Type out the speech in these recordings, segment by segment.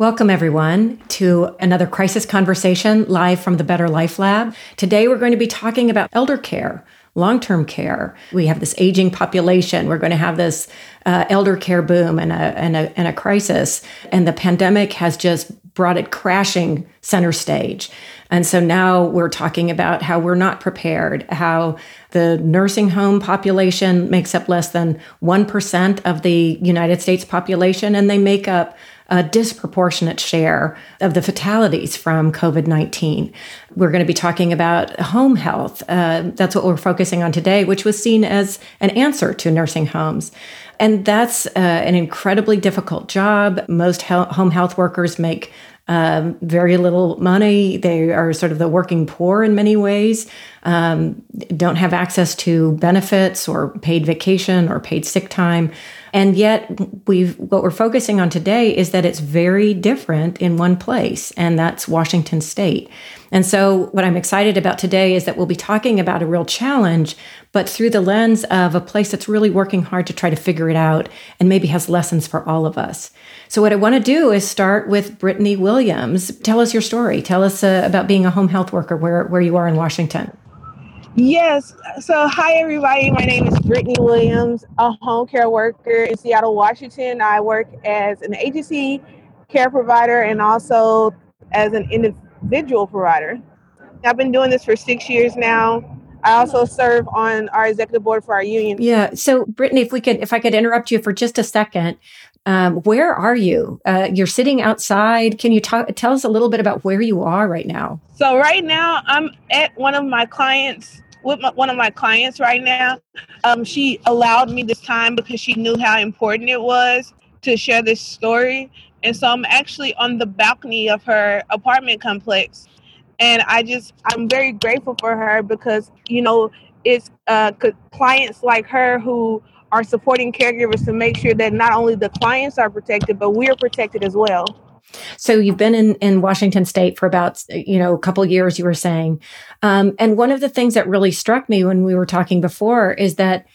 Welcome, everyone, to another crisis conversation live from the Better Life Lab. Today, we're going to be talking about elder care, long term care. We have this aging population. We're going to have this uh, elder care boom and a, and, a, and a crisis. And the pandemic has just brought it crashing center stage. And so now we're talking about how we're not prepared, how the nursing home population makes up less than 1% of the United States population, and they make up a disproportionate share of the fatalities from COVID 19. We're going to be talking about home health. Uh, that's what we're focusing on today, which was seen as an answer to nursing homes. And that's uh, an incredibly difficult job. Most he- home health workers make um, very little money. They are sort of the working poor in many ways, um, don't have access to benefits or paid vacation or paid sick time. And yet, we've what we're focusing on today is that it's very different in one place, and that's Washington State. And so, what I'm excited about today is that we'll be talking about a real challenge, but through the lens of a place that's really working hard to try to figure it out and maybe has lessons for all of us. So, what I want to do is start with Brittany Williams. Tell us your story. Tell us uh, about being a home health worker where, where you are in Washington. Yes. So, hi, everybody. My name is Brittany Williams, a home care worker in Seattle, Washington. I work as an agency care provider and also as an individual provider. I've been doing this for six years now. I also serve on our executive board for our union. Yeah. So, Brittany, if we could, if I could interrupt you for just a second, um, where are you? Uh, you're sitting outside. Can you talk, tell us a little bit about where you are right now? So, right now, I'm at one of my clients with my, one of my clients right now. Um, she allowed me this time because she knew how important it was to share this story. And so I'm actually on the balcony of her apartment complex. And I just, I'm very grateful for her because, you know, it's uh, clients like her who are supporting caregivers to make sure that not only the clients are protected, but we're protected as well. So you've been in, in Washington State for about you know a couple years. You were saying, um, and one of the things that really struck me when we were talking before is that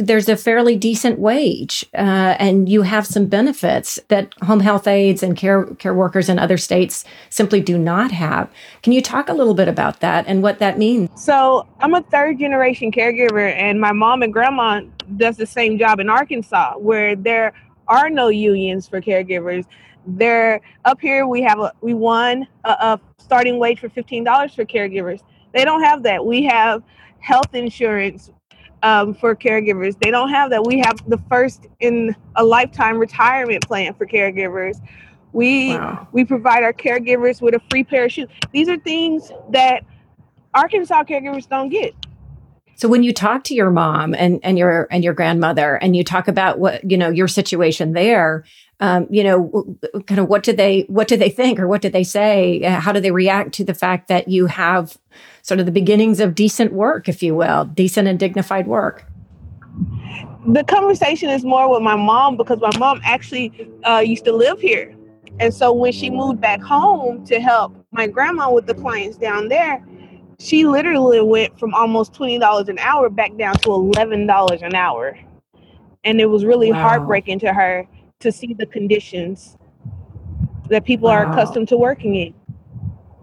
there's a fairly decent wage, uh, and you have some benefits that home health aides and care care workers in other states simply do not have. Can you talk a little bit about that and what that means? So I'm a third generation caregiver, and my mom and grandma does the same job in Arkansas, where there are no unions for caregivers they're up here. We have a we won a, a starting wage for fifteen dollars for caregivers. They don't have that. We have health insurance um, for caregivers. They don't have that. We have the first in a lifetime retirement plan for caregivers. We wow. we provide our caregivers with a free pair of shoes. These are things that Arkansas caregivers don't get. So when you talk to your mom and, and your and your grandmother and you talk about what you know your situation there, um, you know, kind of what do they what do they think or what do they say? Uh, how do they react to the fact that you have sort of the beginnings of decent work, if you will, decent and dignified work? The conversation is more with my mom because my mom actually uh, used to live here, and so when she moved back home to help my grandma with the clients down there, she literally went from almost twenty dollars an hour back down to eleven dollars an hour, and it was really wow. heartbreaking to her to see the conditions that people wow. are accustomed to working in.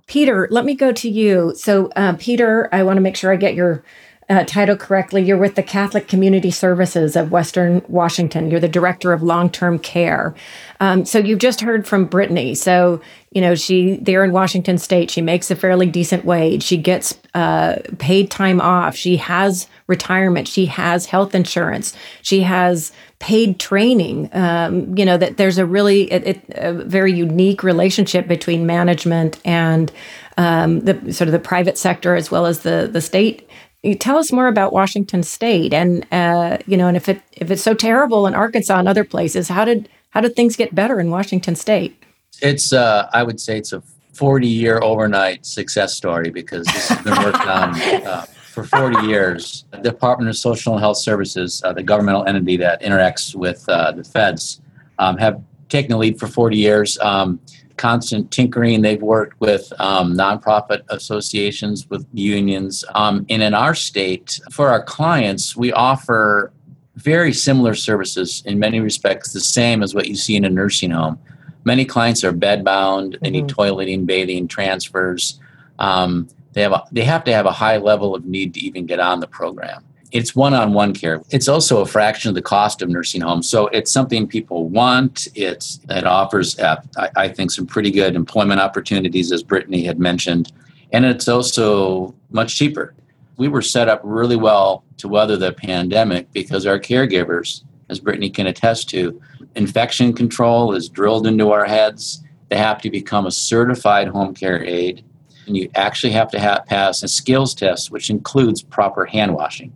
Peter, let me go to you. So, uh, Peter, I want to make sure I get your uh, title correctly. You're with the Catholic Community Services of Western Washington. You're the director of long term care. Um, so you've just heard from Brittany. So you know she there in Washington State, she makes a fairly decent wage. She gets uh, paid time off. She has retirement. She has health insurance. She has paid training. Um, you know that there's a really it, it, a very unique relationship between management and um, the sort of the private sector as well as the the state you tell us more about Washington State and uh, you know, and if it if it's so terrible in Arkansas and other places, how did how did things get better in Washington State? It's uh, I would say it's a 40 year overnight success story because this has been worked on uh, for 40 years. The Department of Social and Health Services, uh, the governmental entity that interacts with uh, the feds, um, have taken the lead for 40 years. Um, constant tinkering. They've worked with um, nonprofit associations, with unions. Um, and in our state, for our clients, we offer very similar services in many respects, the same as what you see in a nursing home. Many clients are bed bound. They mm-hmm. need toileting, bathing, transfers. Um, they have a, they have to have a high level of need to even get on the program. It's one-on-one care. It's also a fraction of the cost of nursing homes, so it's something people want. It's it offers, uh, I, I think, some pretty good employment opportunities, as Brittany had mentioned, and it's also much cheaper. We were set up really well to weather the pandemic because our caregivers, as Brittany can attest to, infection control is drilled into our heads. They have to become a certified home care aide, and you actually have to have, pass a skills test, which includes proper hand washing.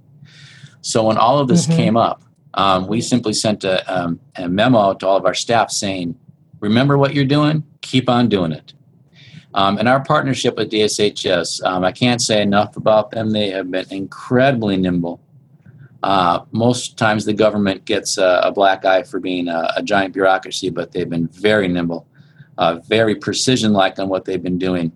So when all of this mm-hmm. came up, um, we simply sent a, um, a memo to all of our staff saying, "Remember what you're doing. Keep on doing it." Um, and our partnership with DSHS, um, I can't say enough about them. They have been incredibly nimble. Uh, most times the government gets a, a black eye for being a, a, giant bureaucracy, but they've been very nimble, uh, very precision like on what they've been doing.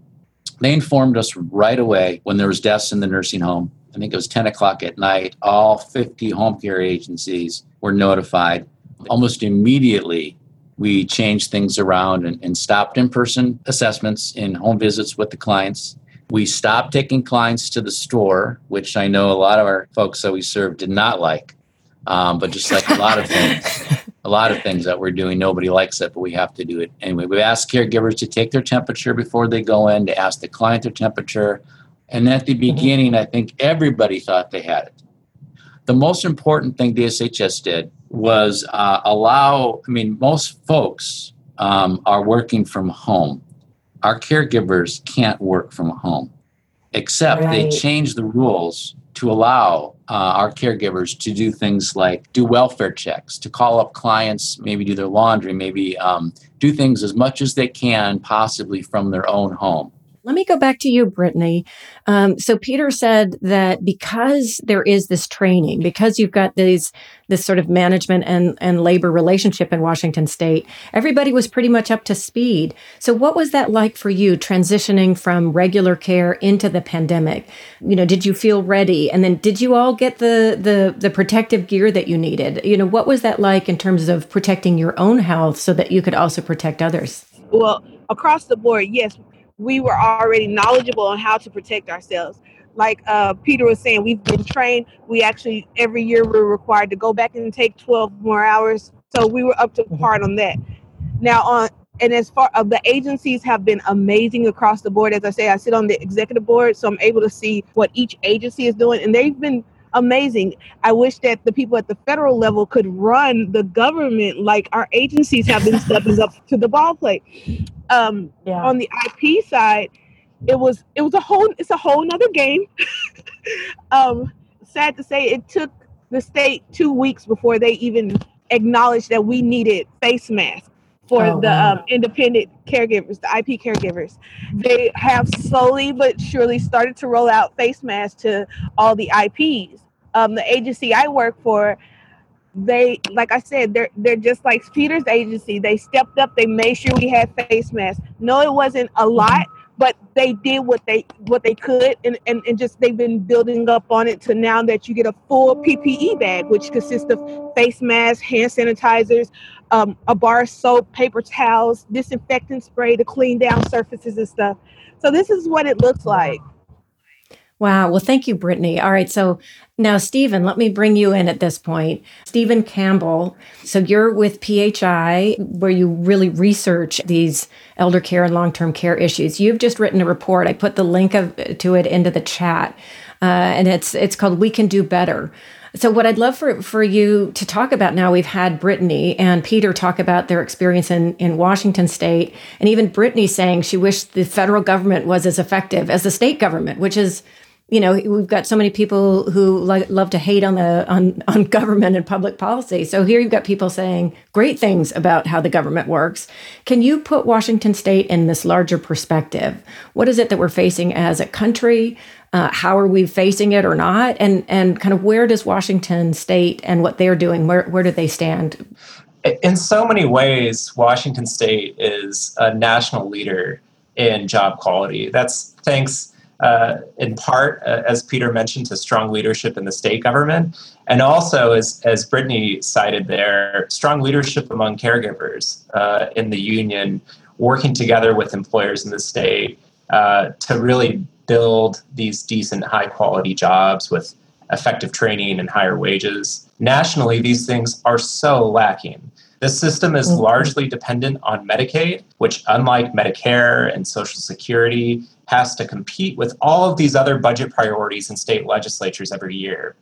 They informed us right away when there was deaths in the nursing home. I think it was 10 o'clock at night. All 50 home care agencies were notified. Almost immediately, we changed things around and, and stopped in person assessments in home visits with the clients we stopped taking clients to the store, which I know a lot of our folks that we serve did not like. Um, but just like a lot of things, a lot of things that we're doing, nobody likes it, but we have to do it anyway. We ask caregivers to take their temperature before they go in, to ask the client their temperature. And at the mm-hmm. beginning, I think everybody thought they had it. The most important thing DSHS did was uh, allow, I mean, most folks um, are working from home our caregivers can't work from home, except right. they changed the rules to allow uh, our caregivers to do things like do welfare checks, to call up clients, maybe do their laundry, maybe um, do things as much as they can, possibly from their own home. Let me go back to you, Brittany. Um, so Peter said that because there is this training, because you've got these this sort of management and and labor relationship in Washington State, everybody was pretty much up to speed. So what was that like for you transitioning from regular care into the pandemic? You know, did you feel ready? And then did you all get the the the protective gear that you needed? You know, what was that like in terms of protecting your own health so that you could also protect others? Well, across the board, yes, we were already knowledgeable on how to protect ourselves. Like uh, Peter was saying, we've been trained. We actually every year we're required to go back and take 12 more hours. So we were up to mm-hmm. par on that. Now on and as far of uh, the agencies have been amazing across the board. As I say, I sit on the executive board, so I'm able to see what each agency is doing, and they've been amazing. I wish that the people at the federal level could run the government like our agencies have been stepping up to the ball plate. Um, yeah. On the IP side, it was it was a whole it's a whole nother game. um, sad to say, it took the state two weeks before they even acknowledged that we needed face masks for oh, the wow. um, independent caregivers, the IP caregivers. They have slowly but surely started to roll out face masks to all the IPs. Um, the agency I work for they like I said, they're they're just like Peter's agency. They stepped up, they made sure we had face masks. No, it wasn't a lot, but they did what they what they could and, and, and just they've been building up on it to now that you get a full PPE bag, which consists of face masks, hand sanitizers, um, a bar of soap, paper towels, disinfectant spray to clean down surfaces and stuff. So this is what it looks like. Wow. Well, thank you, Brittany. All right. So now, Stephen, let me bring you in at this point. Stephen Campbell. So you're with PHI, where you really research these elder care and long term care issues. You've just written a report. I put the link of, to it into the chat, uh, and it's it's called "We Can Do Better." So, what I'd love for, for you to talk about now, we've had Brittany and Peter talk about their experience in, in Washington state, and even Brittany saying she wished the federal government was as effective as the state government, which is you know we've got so many people who love to hate on the on on government and public policy. So here you've got people saying great things about how the government works. Can you put washington state in this larger perspective? What is it that we're facing as a country? Uh, how are we facing it or not? And and kind of where does washington state and what they're doing where where do they stand? In so many ways washington state is a national leader in job quality. That's thanks uh, in part, uh, as Peter mentioned, to strong leadership in the state government, and also, as, as Brittany cited there, strong leadership among caregivers uh, in the union, working together with employers in the state uh, to really build these decent, high quality jobs with effective training and higher wages. Nationally, these things are so lacking. The system is mm-hmm. largely dependent on Medicaid, which, unlike Medicare and Social Security, has to compete with all of these other budget priorities in state legislatures every year.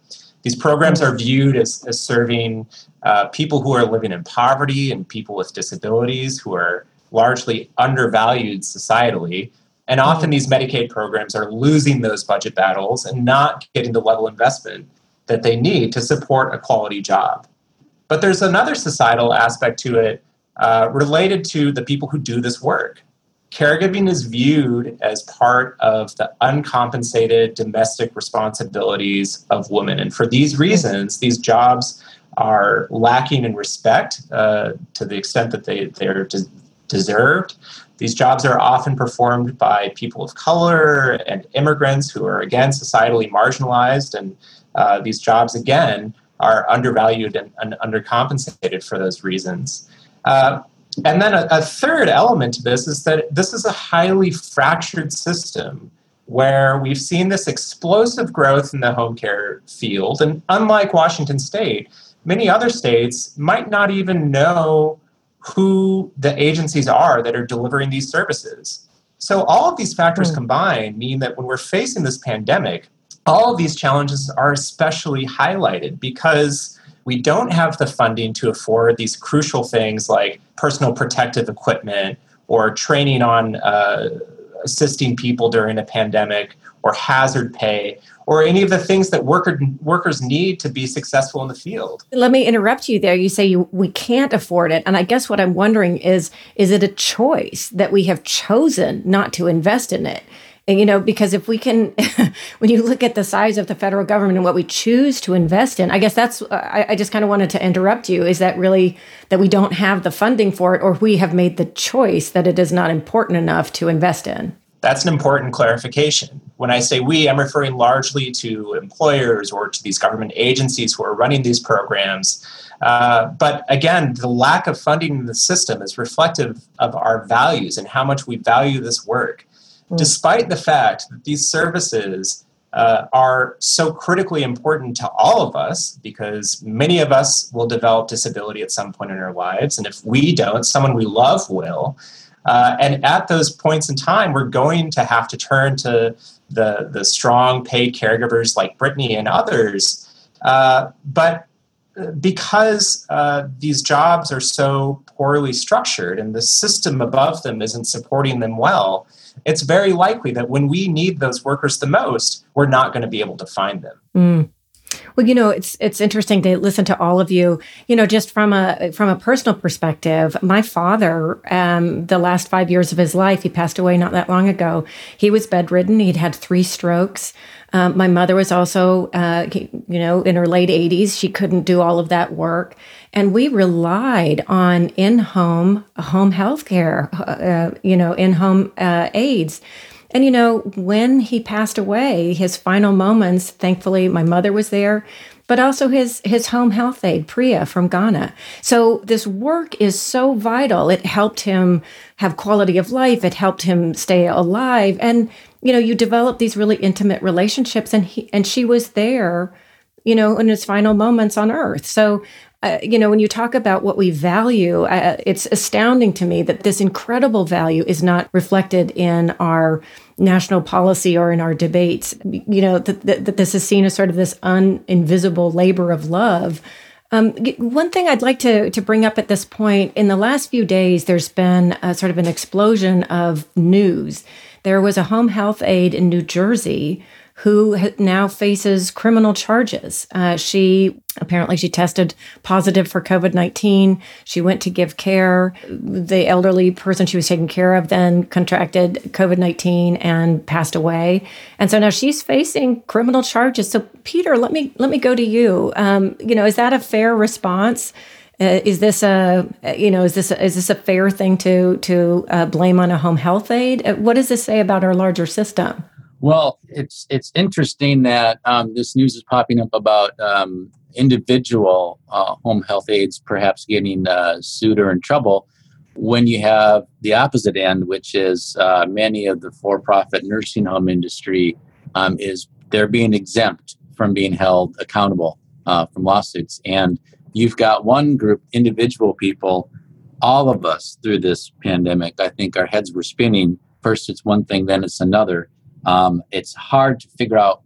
These programs are viewed as, as serving uh, people who are living in poverty and people with disabilities who are largely undervalued societally. And often these Medicaid programs are losing those budget battles and not getting the level investment that they need to support a quality job. But there's another societal aspect to it uh, related to the people who do this work caregiving is viewed as part of the uncompensated domestic responsibilities of women. And for these reasons, these jobs are lacking in respect uh, to the extent that they, they're de- deserved. These jobs are often performed by people of color and immigrants who are, again, societally marginalized. And uh, these jobs, again, are undervalued and, and undercompensated for those reasons. Uh, and then a, a third element to this is that this is a highly fractured system where we've seen this explosive growth in the home care field. And unlike Washington state, many other states might not even know who the agencies are that are delivering these services. So, all of these factors mm. combined mean that when we're facing this pandemic, all of these challenges are especially highlighted because we don't have the funding to afford these crucial things like personal protective equipment or training on uh, assisting people during a pandemic or hazard pay or any of the things that worker, workers need to be successful in the field. Let me interrupt you there. You say you, we can't afford it. And I guess what I'm wondering is is it a choice that we have chosen not to invest in it? You know, because if we can, when you look at the size of the federal government and what we choose to invest in, I guess that's, I, I just kind of wanted to interrupt you. Is that really that we don't have the funding for it, or we have made the choice that it is not important enough to invest in? That's an important clarification. When I say we, I'm referring largely to employers or to these government agencies who are running these programs. Uh, but again, the lack of funding in the system is reflective of our values and how much we value this work. Mm. despite the fact that these services uh, are so critically important to all of us because many of us will develop disability at some point in our lives. And if we don't, someone we love will. Uh, and at those points in time, we're going to have to turn to the, the strong paid caregivers like Brittany and others. Uh, but because uh, these jobs are so poorly structured and the system above them isn't supporting them well, it's very likely that when we need those workers the most, we're not going to be able to find them. Mm. Well, you know, it's it's interesting to listen to all of you. You know, just from a from a personal perspective, my father, um, the last five years of his life, he passed away not that long ago. He was bedridden. He'd had three strokes. Um, my mother was also, uh, you know, in her late 80s. She couldn't do all of that work. And we relied on in home home health care, uh, you know, in home uh, aides. And, you know, when he passed away, his final moments, thankfully, my mother was there but also his his home health aide Priya from Ghana. So this work is so vital. It helped him have quality of life. It helped him stay alive. And you know, you develop these really intimate relationships, and he and she was there, you know, in his final moments on Earth. So uh, you know, when you talk about what we value, uh, it's astounding to me that this incredible value is not reflected in our national policy or in our debates. You know, that, that, that this is seen as sort of this uninvisible labor of love. Um, one thing I'd like to, to bring up at this point in the last few days, there's been a, sort of an explosion of news. There was a home health aide in New Jersey who now faces criminal charges. Uh, she apparently she tested positive for COVID-19. She went to give care. The elderly person she was taking care of then contracted COVID-19 and passed away. And so now she's facing criminal charges. So Peter, let me let me go to you. Um, you know, is that a fair response? Uh, is this a you know is this a, is this a fair thing to to uh, blame on a home health aide? Uh, what does this say about our larger system? Well, it's it's interesting that um, this news is popping up about um, individual uh, home health aides perhaps getting uh, sued or in trouble when you have the opposite end, which is uh, many of the for-profit nursing home industry um, is they're being exempt from being held accountable uh, from lawsuits, and you've got one group, individual people, all of us through this pandemic. I think our heads were spinning. First, it's one thing, then it's another. Um, it's hard to figure out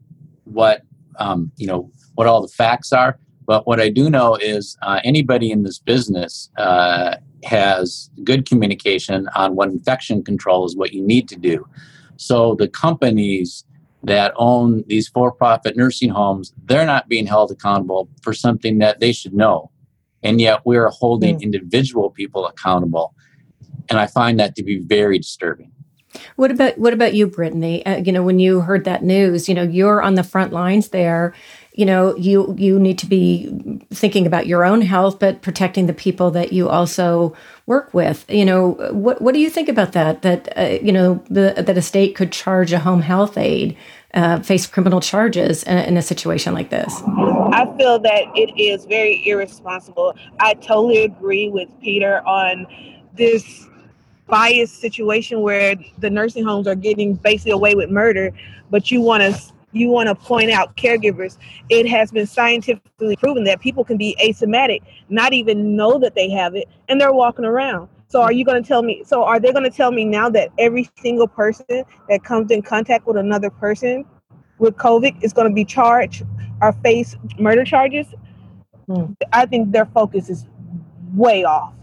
what um, you know what all the facts are. But what I do know is uh, anybody in this business uh, has good communication on what infection control is what you need to do. So the companies that own these for-profit nursing homes, they're not being held accountable for something that they should know. And yet we're holding mm. individual people accountable. And I find that to be very disturbing. What about what about you, Brittany? Uh, you know, when you heard that news, you know, you're on the front lines there you know you you need to be thinking about your own health but protecting the people that you also work with you know what what do you think about that that uh, you know the, that a state could charge a home health aide uh, face criminal charges in, in a situation like this? I feel that it is very irresponsible. I totally agree with peter on this biased situation where the nursing homes are getting basically away with murder but you want to you want to point out caregivers, it has been scientifically proven that people can be asymptomatic, not even know that they have it, and they're walking around. So are you going to tell me? So are they going to tell me now that every single person that comes in contact with another person with COVID is going to be charged or face murder charges? Hmm. I think their focus is way off.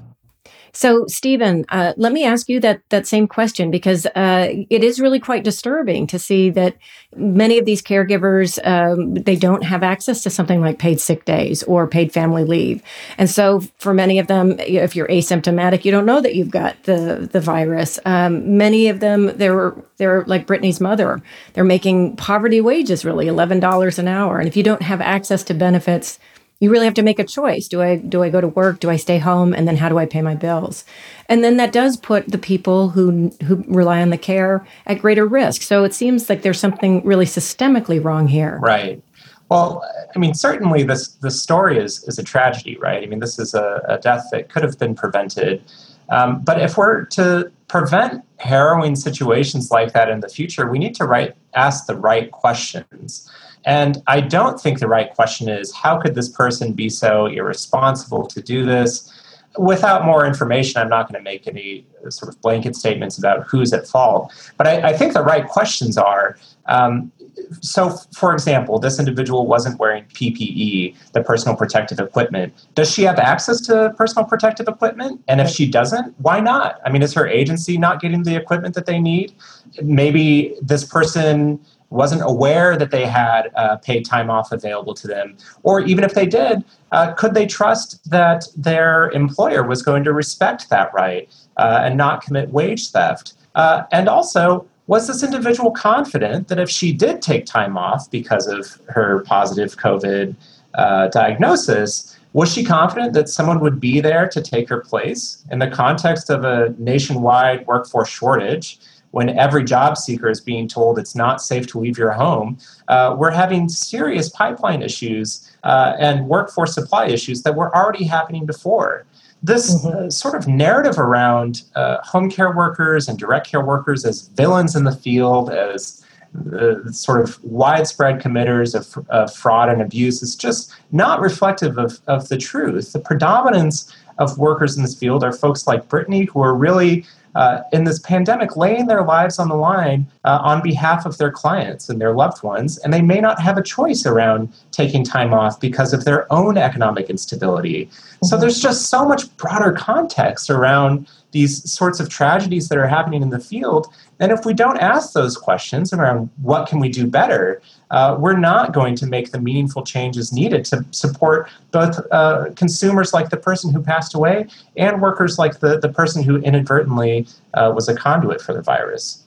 So, Stephen, uh, let me ask you that that same question because uh, it is really quite disturbing to see that many of these caregivers um, they don't have access to something like paid sick days or paid family leave, and so for many of them, if you're asymptomatic, you don't know that you've got the the virus. Um, many of them, they're they're like Brittany's mother. They're making poverty wages, really eleven dollars an hour, and if you don't have access to benefits you really have to make a choice. Do i do i go to work? Do i stay home? And then how do i pay my bills? And then that does put the people who who rely on the care at greater risk. So it seems like there's something really systemically wrong here. Right. Well i mean certainly this this story is is a tragedy right? I mean this is a, a death that could have been prevented. Um, but if we're to prevent harrowing situations like that in the future we need to right, ask the right questions and I don't think the right question is how could this person be so irresponsible to do this? Without more information, I'm not going to make any sort of blanket statements about who's at fault. But I, I think the right questions are um, so, for example, this individual wasn't wearing PPE, the personal protective equipment. Does she have access to personal protective equipment? And if she doesn't, why not? I mean, is her agency not getting the equipment that they need? Maybe this person wasn't aware that they had uh, paid time off available to them, or even if they did, uh, could they trust that their employer was going to respect that right uh, and not commit wage theft? Uh, and also, was this individual confident that if she did take time off because of her positive COVID uh, diagnosis, was she confident that someone would be there to take her place in the context of a nationwide workforce shortage? When every job seeker is being told it's not safe to leave your home, uh, we're having serious pipeline issues uh, and workforce supply issues that were already happening before. This mm-hmm. uh, sort of narrative around uh, home care workers and direct care workers as villains in the field, as uh, sort of widespread committers of, of, fraud and abuse is just not reflective of, of the truth. The predominance of workers in this field are folks like Brittany who are really uh, in this pandemic laying their lives on the line uh, on behalf of their clients and their loved ones, and they may not have a choice around taking time off because of their own economic instability. Mm-hmm. So there's just so much broader context around these sorts of tragedies that are happening in the field. And if we don't ask those questions around what can we do better, uh, we're not going to make the meaningful changes needed to support both uh, consumers like the person who passed away and workers like the, the person who inadvertently uh, was a conduit for the virus.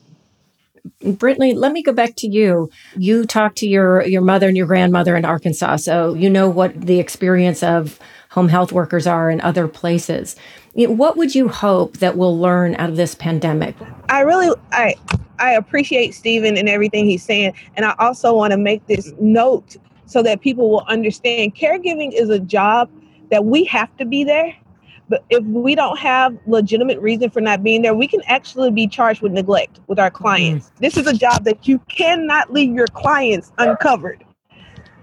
Brittany, let me go back to you. You talked to your your mother and your grandmother in Arkansas, so you know what the experience of home health workers are in other places. What would you hope that we'll learn out of this pandemic? I really I I appreciate Stephen and everything he's saying, and I also want to make this note so that people will understand caregiving is a job that we have to be there. But if we don't have legitimate reason for not being there, we can actually be charged with neglect with our clients. Mm-hmm. This is a job that you cannot leave your clients uncovered.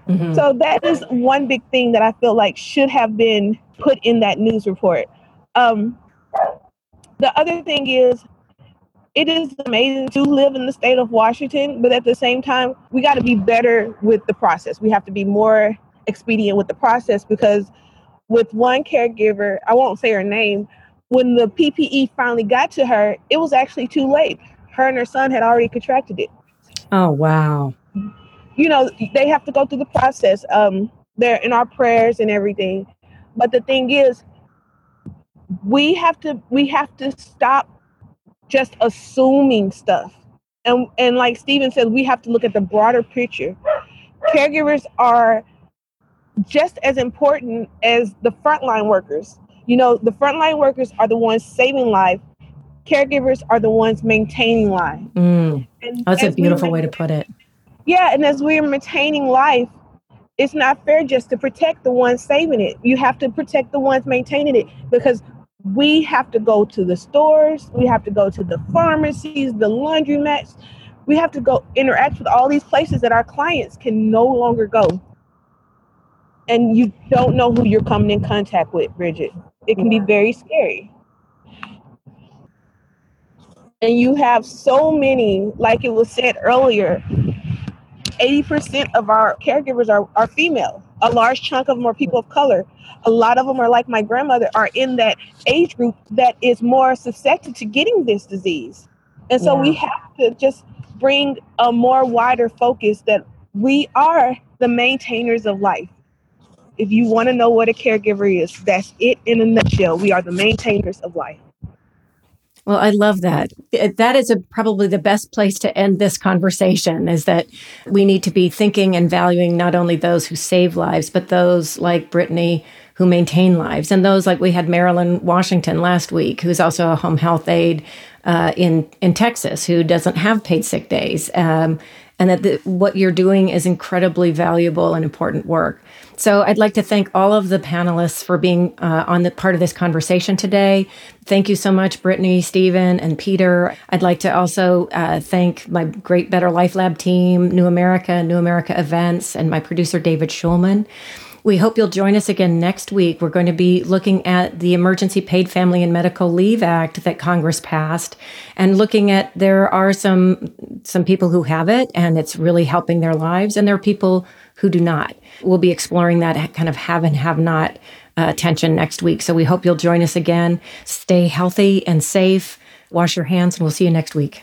Mm-hmm. So that is one big thing that I feel like should have been put in that news report. Um, the other thing is, it is amazing to live in the state of Washington, but at the same time, we got to be better with the process. We have to be more expedient with the process because with one caregiver, I won't say her name, when the PPE finally got to her, it was actually too late. Her and her son had already contracted it. Oh, wow you know, they have to go through the process. Um, they're in our prayers and everything. But the thing is, we have to we have to stop just assuming stuff. And and like Stephen said, we have to look at the broader picture. Caregivers are just as important as the frontline workers. You know, the frontline workers are the ones saving life. Caregivers are the ones maintaining life. Mm, that's a beautiful way to put it yeah, and as we're maintaining life, it's not fair just to protect the ones saving it. You have to protect the ones maintaining it because we have to go to the stores, we have to go to the pharmacies, the laundromats. We have to go interact with all these places that our clients can no longer go. And you don't know who you're coming in contact with, Brigid. It can be very scary. And you have so many, like it was said earlier, 80% of our caregivers are, are female. A large chunk of them are people of color. A lot of them are like my grandmother, are in that age group that is more susceptible to getting this disease. And so yeah. we have to just bring a more wider focus that we are the maintainers of life. If you want to know what a caregiver is, that's it in a nutshell. We are the maintainers of life. Well, I love that. That is a, probably the best place to end this conversation is that we need to be thinking and valuing not only those who save lives, but those like Brittany who maintain lives and those like we had Marilyn Washington last week, who's also a home health aide uh, in, in Texas who doesn't have paid sick days. Um, and that the, what you're doing is incredibly valuable and important work. So I'd like to thank all of the panelists for being uh, on the part of this conversation today. Thank you so much, Brittany, Stephen, and Peter. I'd like to also uh, thank my great Better Life Lab team, New America, New America Events, and my producer, David Schulman. We hope you'll join us again next week. We're going to be looking at the Emergency Paid Family and Medical Leave Act that Congress passed and looking at there are some some people who have it and it's really helping their lives and there are people who do not. We'll be exploring that kind of have and have not uh, tension next week. So we hope you'll join us again. Stay healthy and safe. Wash your hands and we'll see you next week.